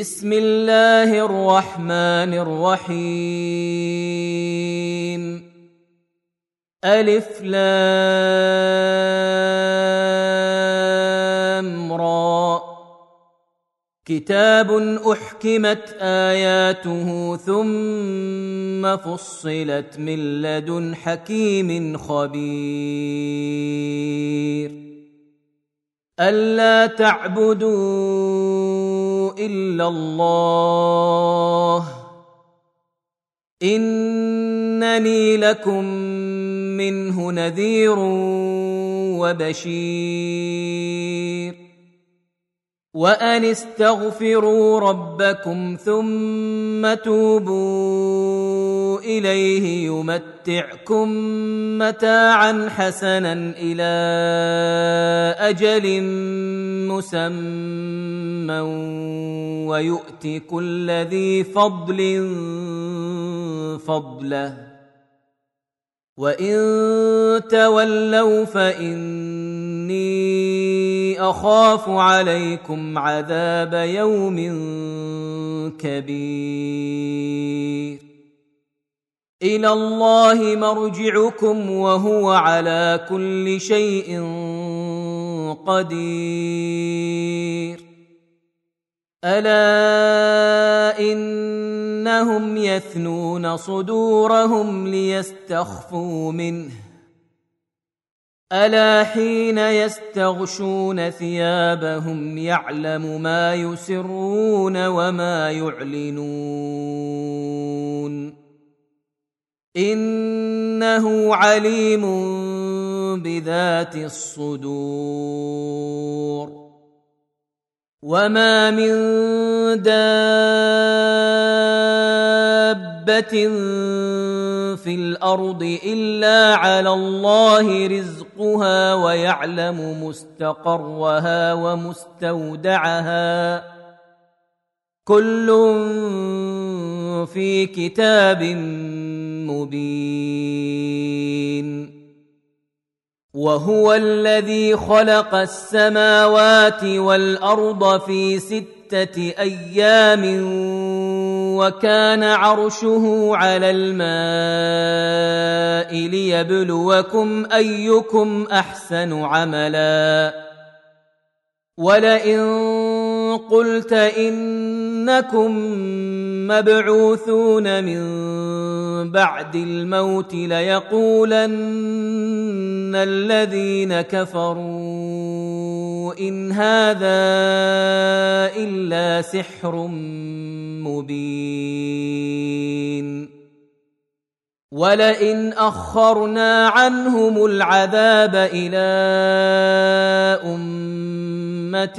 بسم الله الرحمن الرحيم. ألف لام را. كتاب أحكمت آياته ثم فصلت من لدن حكيم خبير. ألا تعبدوا إلا الله. إنني لكم منه نذير وبشير. وان استغفروا ربكم ثم توبوا اليه يمتعكم متاعا حسنا إلى أجل مسمى ويؤت كل ذي فضل فضله وان تولوا فاني أخاف عليكم عذاب يوم كبير. إلى الله مرجعكم وهو على كل شيء قدير. ألا إنهم يثنون صدورهم ليستخفوا منه. ألا حين يستغشون ثيابهم يعلم ما يسرون وما يعلنون إنه عليم بذات الصدور وما من دابة في الأرض إلا على الله رزقها ويعلم مستقرها ومستودعها. كل في كتاب مبين. وهو الذي خلق السماوات والأرض في ستة أيام وكان عرشه على الماء ليبلوكم أيكم أحسن عملا. ولئن قلت إنكم مبعوثون من بعد الموت ليقولن الذين كفروا إن هذا إلا سحر مبين. ولئن أخرنا عنهم العذاب إلى أمة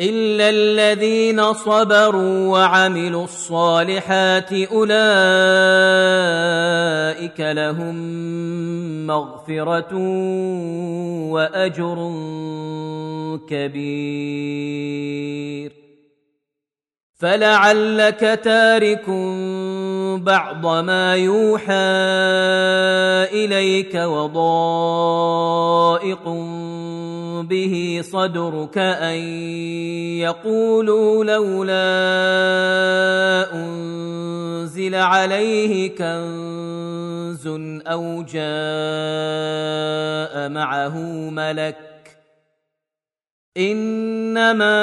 الا الذين صبروا وعملوا الصالحات اولئك لهم مغفره واجر كبير. فلعلك تارك بعض ما يوحى اليك وضائق به صدرك أن يقولوا لولا أنزل عليه كنز أو جاء معه ملك إنما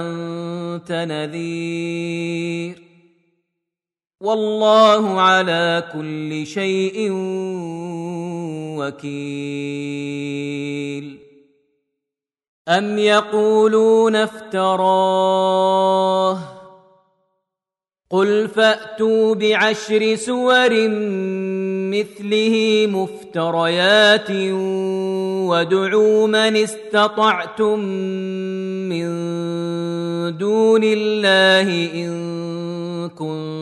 أنت نذير. والله على كل شيء وكيل. أم يقولون افتراه؟ قل فأتوا بعشر سور مثله مفتريات وادعوا من استطعتم من دون الله إن كنتم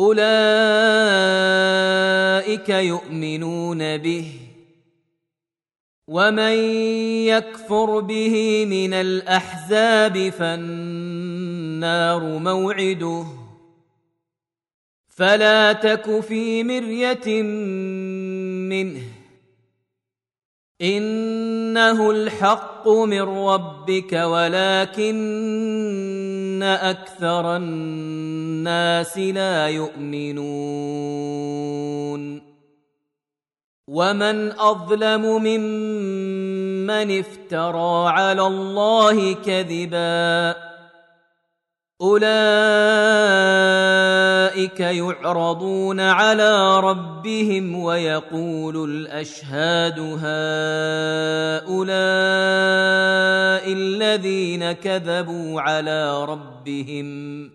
أولئك يؤمنون به. ومن يكفر به من الأحزاب فالنار موعده. فلا تك في مرية منه. إنه الحق من ربك ولكن أكثر الناس لا يؤمنون. ومن أظلم ممن افترى على الله كذبا. أولئك يعرضون على ربهم ويقول الأشهاد هؤلاء الذين كذبوا على ربهم.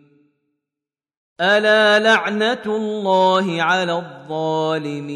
ألا لعنة الله على الظالمين؟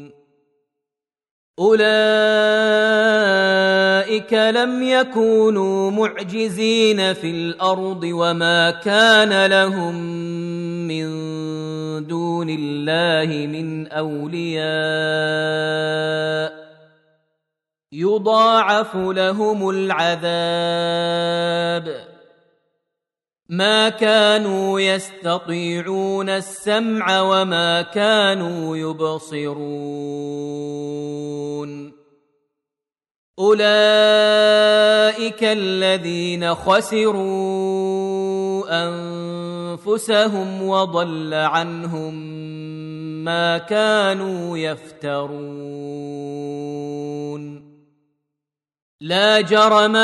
أولئك لم يكونوا معجزين في الأرض وما كان لهم من دون الله من أولياء. يضاعف لهم العذاب. ما كانوا يستطيعون السمع وما كانوا يبصرون. أولئك الذين خسروا أنفسهم وضل عنهم ما كانوا يفترون. لا جرم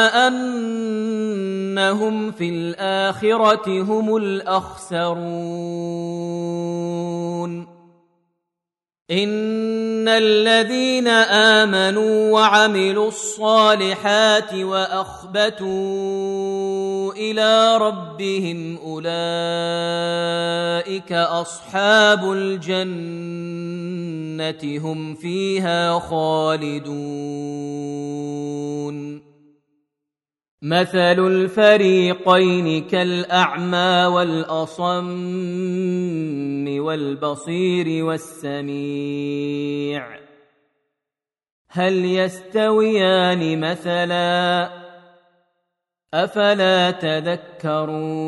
إنهم في الآخرة هم الأخسرون. إن الذين آمنوا وعملوا الصالحات وأخبتوا إلى ربهم أولئك أصحاب الجنة هم فيها خالدون. مثل الفريقين كالاعمى والاصم والبصير والسميع هل يستويان مثلا افلا تذكرون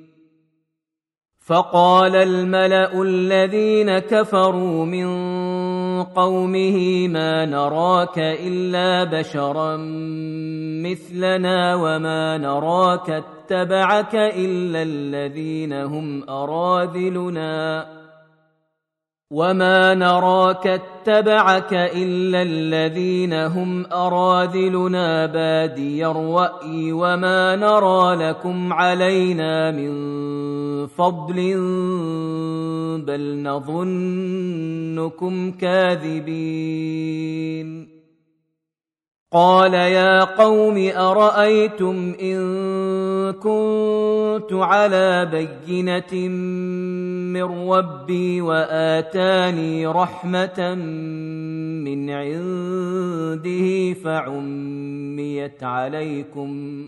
فقال الملأ الذين كفروا من قومه ما نراك إلا بشرا مثلنا وما نراك اتبعك إلا الذين هم أراذلنا وما نراك اتبعك الا الذين هم اراذلنا بادي الراي وما نرى لكم علينا من فضل بل نظنكم كاذبين قال يا قوم أرأيتم إن كنت على بينة من ربي وآتاني رحمة من عنده فعميت عليكم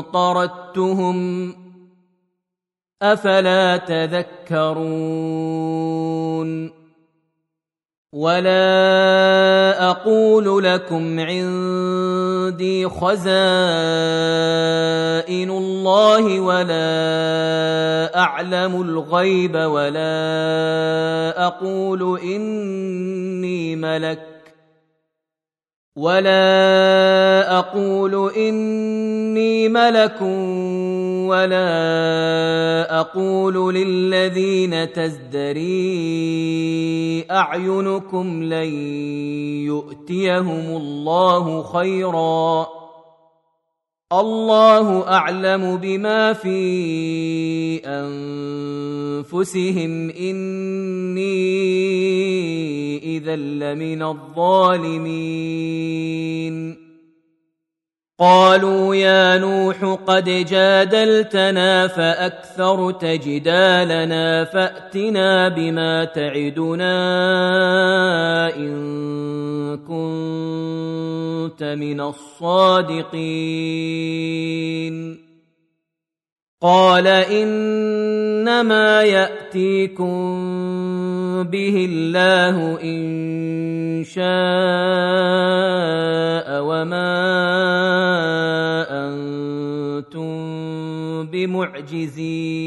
طردتهم أفلا تذكرون ولا أقول لكم عندي خزائن الله ولا أعلم الغيب ولا أقول إني ملك ولا أقول اني ملك ولا أقول للذين تزدري اعينكم لن يؤتيهم الله خيرا الله أعلم بما في أنفسهم. إني إذا لمن الظالمين. قالوا يا نوح قد جادلتنا فاكثرت جدالنا فأتنا بما تعدنا إن كنت من الصادقين. قال إنما يأتيكم به الله إن شاء وما أنتم بمعجزين.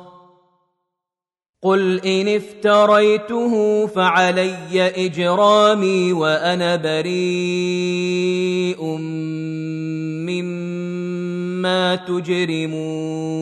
قل ان افتريته فعلي اجرامي وأنا بريء مما تجرمون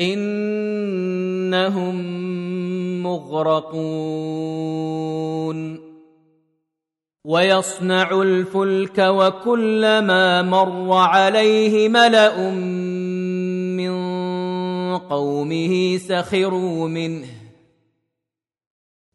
إنهم مغرقون. ويصنع الفلك وكلما مر عليه ملأ من قومه سخروا منه.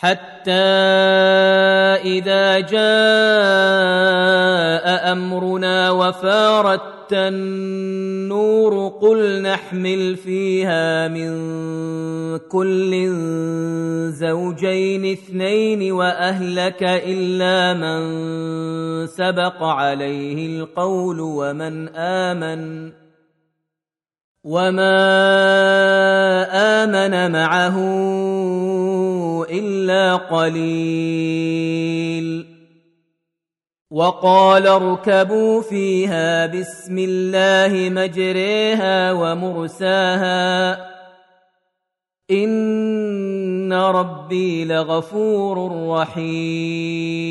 حتى إذا جاء أمرنا وفارت النور قل نحمل فيها من كل زوجين اثنين وأهلك إلا من سبق عليه القول ومن آمن. وما امن معه الا قليل. وقال اركبوا فيها بسم الله مجريها ومرساها. ان ربي لغفور رحيم.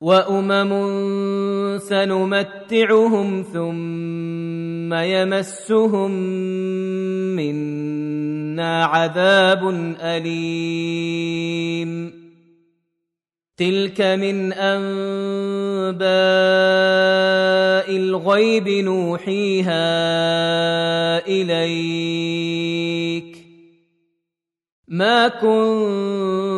وامم سنمتعهم ثم يمسهم منا عذاب أليم تلك من أنباء الغيب نوحيها إليك ما كنت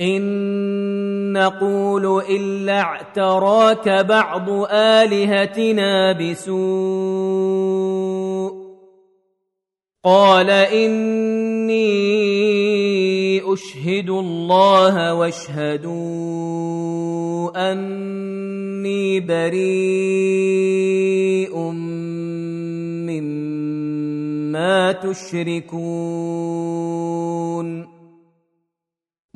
إن نقول إلا اعتراك بعض آلهتنا بسوء. قال إني أشهد الله واشهدوا أني بريء مما تشركون.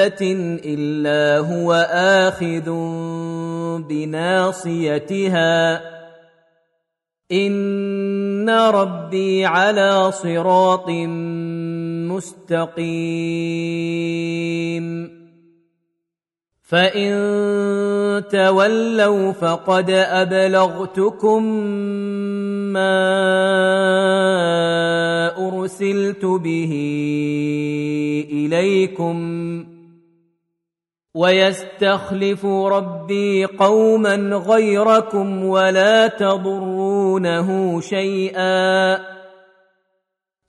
دابة إلا هو آخذ بناصيتها إن ربي على صراط مستقيم فإن تولوا فقد أبلغتكم ما أرسلت به إليكم ويستخلف ربي قوما غيركم ولا تضرونه شيئا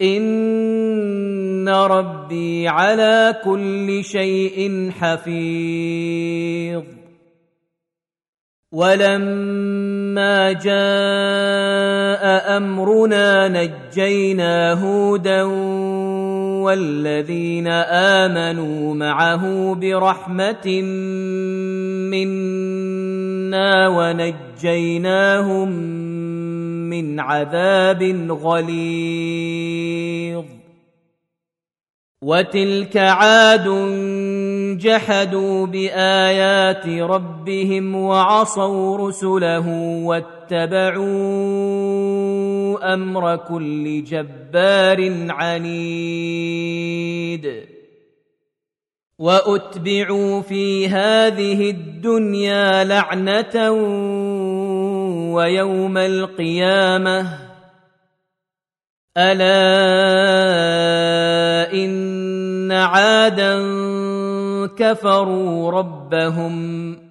ان ربي على كل شيء حفيظ ولما جاء امرنا نجينا هودا والذين آمنوا معه برحمة منا ونجيناهم من عذاب غليظ. وتلك عاد جحدوا بآيات ربهم وعصوا رسله واتبعوا أمر كل جبار عنيد. وأتبعوا في هذه الدنيا لعنة ويوم القيامة. ألا إن عادا كفروا ربهم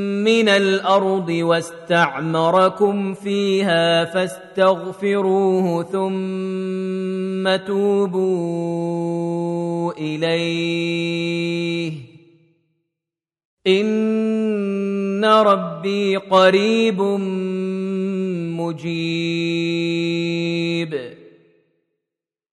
من الأرض واستعمركم فيها فاستغفروه ثم توبوا إليه. إن ربي قريب مجيب.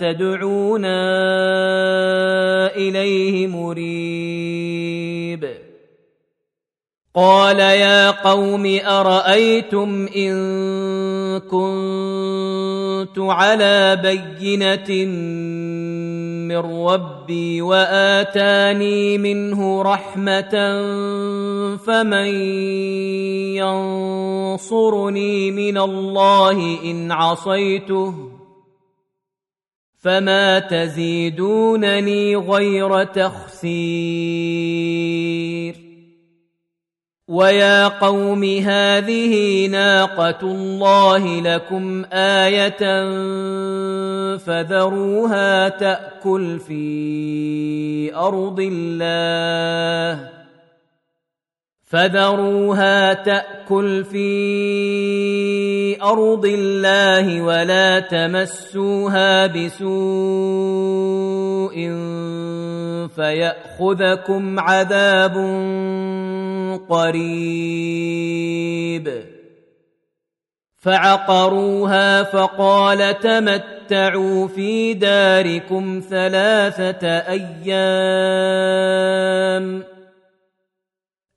تدعونا إليه مريب. قال يا قوم أرأيتم إن كنت على بينة من ربي وآتاني منه رحمة فمن ينصرني من الله إن عصيته فما تزيدونني غير تخسير ويا قوم هذه ناقه الله لكم إيه فذروها تاكل في ارض الله فذروها تأكل في أرض الله ولا تمسوها بسوء فيأخذكم عذاب قريب. فعقروها فقال تمتعوا في داركم ثلاثة أيام.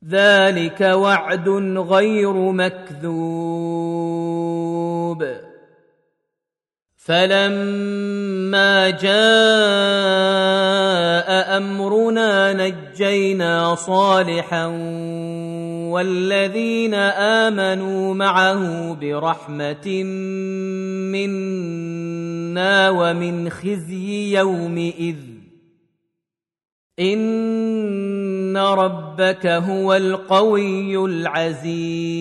ذلك وعد غير مكذوب. فلما جاء أمرنا نجينا صالحا والذين آمنوا معه برحمة منا ومن خزي يومئذ. ان ربك هو القوي العزيز.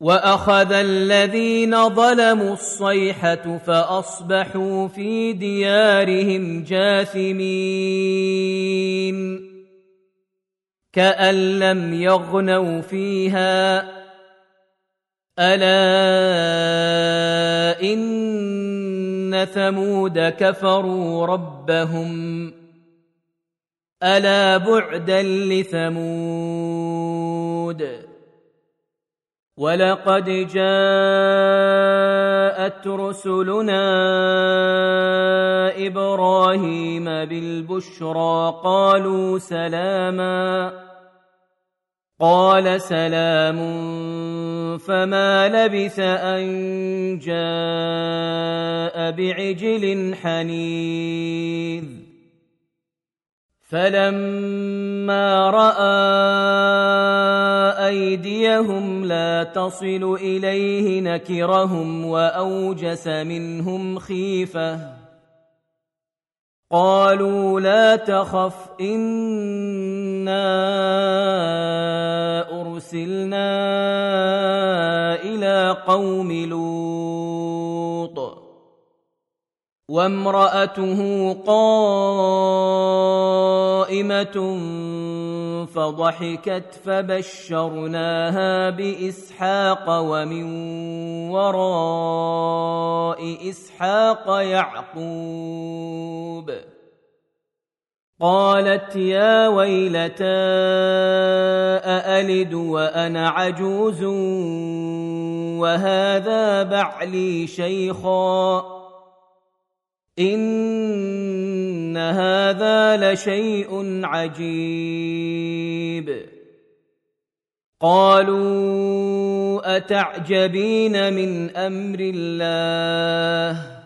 واخذ الذين ظلموا الصيحه فاصبحوا في ديارهم جاثمين. كان لم يغنوا فيها. الا ان ثمود كفروا ربهم الا بعدا لثمود ولقد جاءت رسلنا إبراهيم بالبشرى قالوا سلاما قال سلام فما لبث أن جاء بعجل حنيذ. فلما رأى أيديهم لا تصل إليه نكرهم وأوجس منهم خيفة. قالوا لا تخف إنا أرسلنا إلى قوم لوط. وامرأته قائمة فضحكت فبشرناها بإسحاق ومن وراء إسحاق يعقوب. قالت يا ويلتى أألد وأنا عجوز وهذا بعلي شيخا؟ ان هذا لشيء عجيب. قالوا اتعجبين من أمر الله؟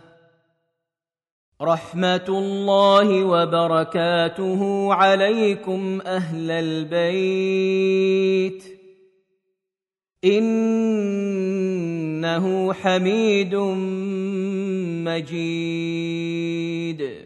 رحمه الله وبركاته عليكم أهل البيت. انه حميد مجيد.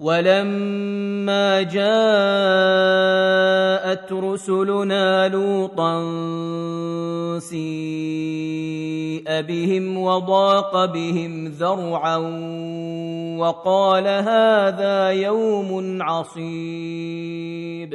ولما جاءت رسلنا لوطا سيء بهم وضاق بهم ذرعا وقال هذا يوم عصيب.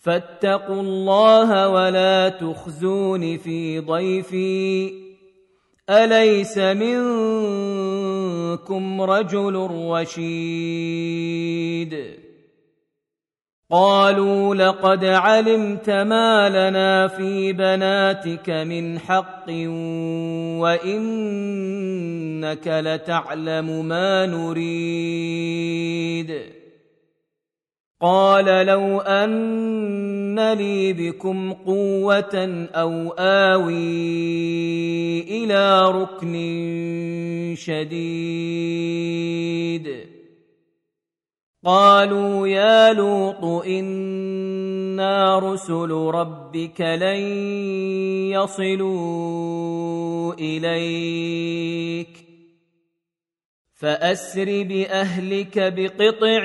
فاتقوا الله ولا تخزون في ضيفي. أليس منكم رجل رشيد؟ قالوا لقد علمت ما لنا في بناتك من حق وإنك لتعلم ما نريد. قال لو أن لي بكم قوة أو آوي إلى ركن شديد. قالوا يا لوط إنا رسل ربك لن يصلوا إليك. فأسر بأهلك بقطع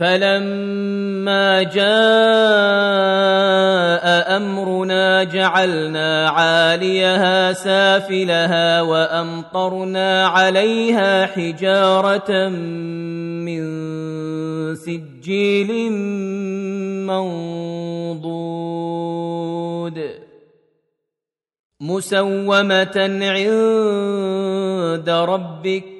فلما جاء امرنا جعلنا عاليها سافلها وامطرنا عليها حجاره من سجيل منضود مسومه عند ربك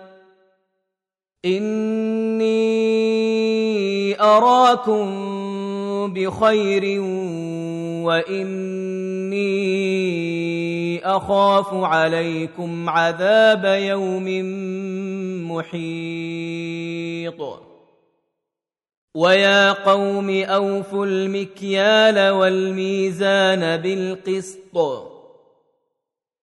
إني أراكم بخير وإني أخاف عليكم عذاب يوم محيط. ويا قوم أوفوا المكيال والميزان بالقسط.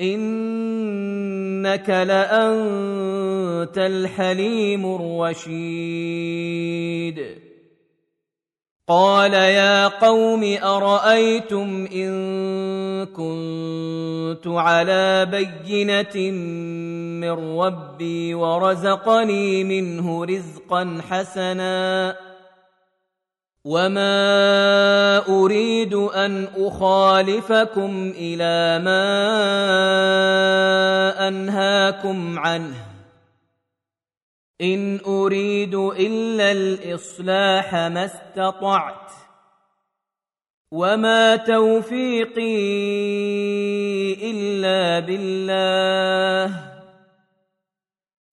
إنك لأنت الحليم الرشيد. قال يا قوم أرأيتم إن كنت على بينة من ربي ورزقني منه رزقا حسنا وما اريد ان اخالفكم إلى ما انهاكم عنه ان اريد الا الاصلاح ما استطعت وما توفيقي الا بالله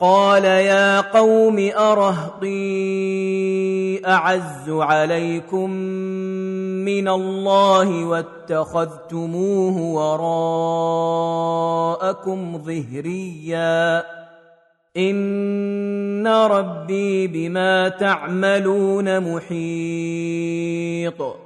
قال يا قوم ارهطي أعز عليكم من الله واتخذتموه وراءكم ظهريا. إن ربي بما تعملون محيط.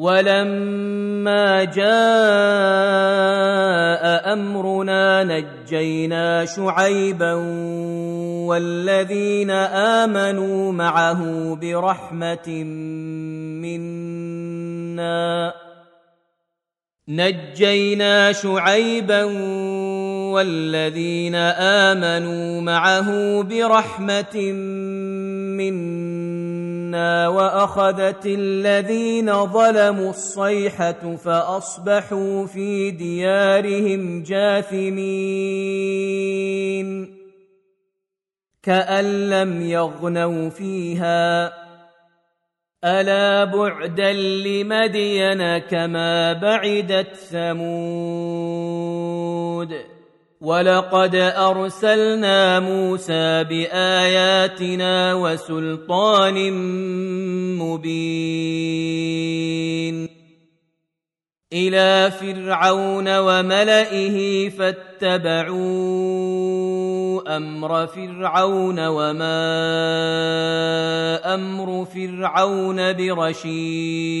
ولما جاء أمرنا نجينا شعيبا والذين آمنوا معه برحمة منا. نجينا شعيبا والذين آمنوا معه برحمة منا. واخذت الذين ظلموا الصيحه فاصبحوا في ديارهم جاثمين كان لم يغنوا فيها الا بعدا لمدين كما بعدت ثمود ولقد ارسلنا موسى باياتنا وسلطان مبين إلى فرعون وملئه فاتبعوا أمر فرعون وما أمر فرعون برشيد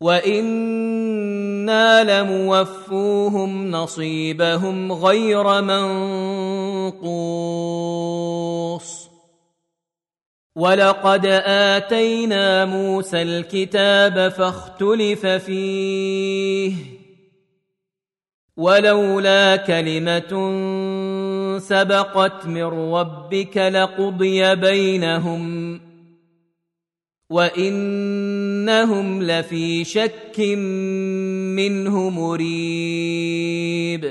وأنا لموفوهم نصيبهم غير منقوص ولقد اتينا موسى الكتاب فاختلف فيه ولولا كلمه سبقت من ربك لقضي بينهم وانهم لفي شك منه مريب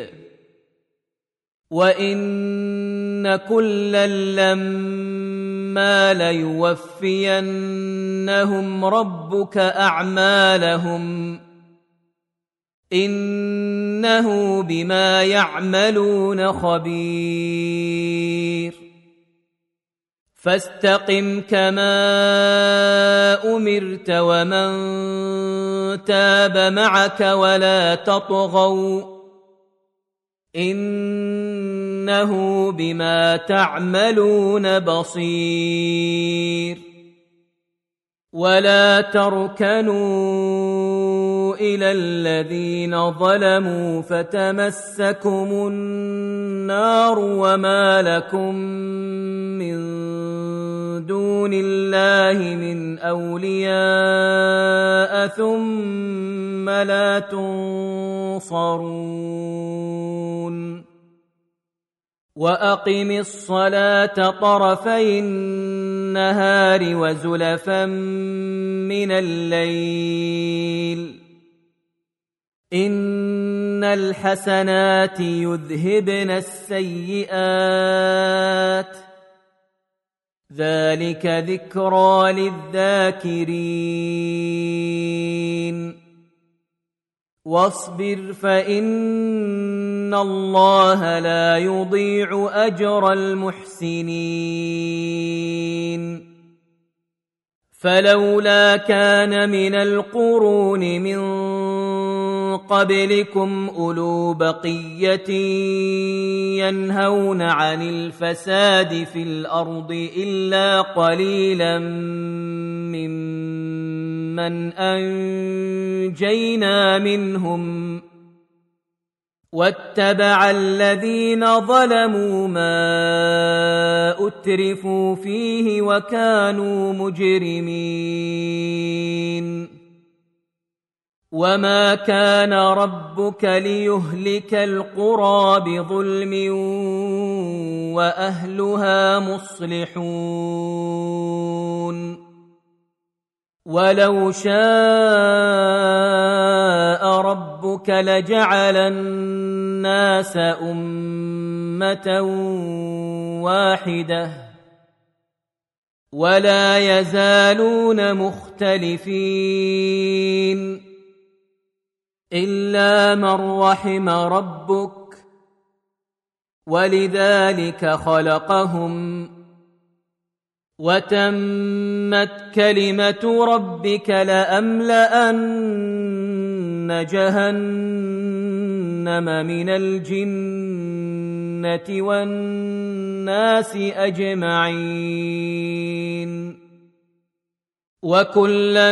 وان كلا لما ليوفينهم ربك اعمالهم انه بما يعملون خبير فاستقم كما أمرت ومن تاب معك ولا تطغوا إنه بما تعملون بصير ولا تركنوا إلى الذين ظلموا فتمسكم النار وما لكم من دون الله من أولياء ثم لا تنصرون. وأقم الصلاة طرفي النهار وزلفا من الليل. إن الحسنات يذهبن السيئات. ذلك ذكرى للذاكرين واصبر فان الله لا يضيع اجر المحسنين فلولا كان من القرون من قبلكم أولو بقية ينهون عن الفساد في الأرض إلا قليلا ممن أنجينا منهم واتبع الذين ظلموا ما أترفوا فيه وكانوا مجرمين وما كان ربك ليهلك القرى بظلم واهلها مصلحون ولو شاء ربك لجعل الناس امه واحدة ولا يزالون مختلفين إلا من رحم ربك ولذلك خلقهم وتمت كلمة ربك لأملأن جهنم من الجنة والناس أجمعين. وكلا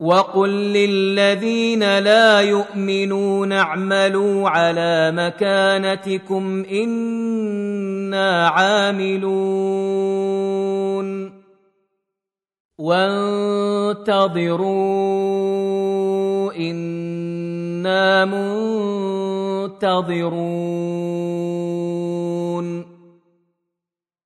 وقل للذين لا يؤمنون اعملوا على مكانتكم أنا عاملون وانتظروا أنا منتظرون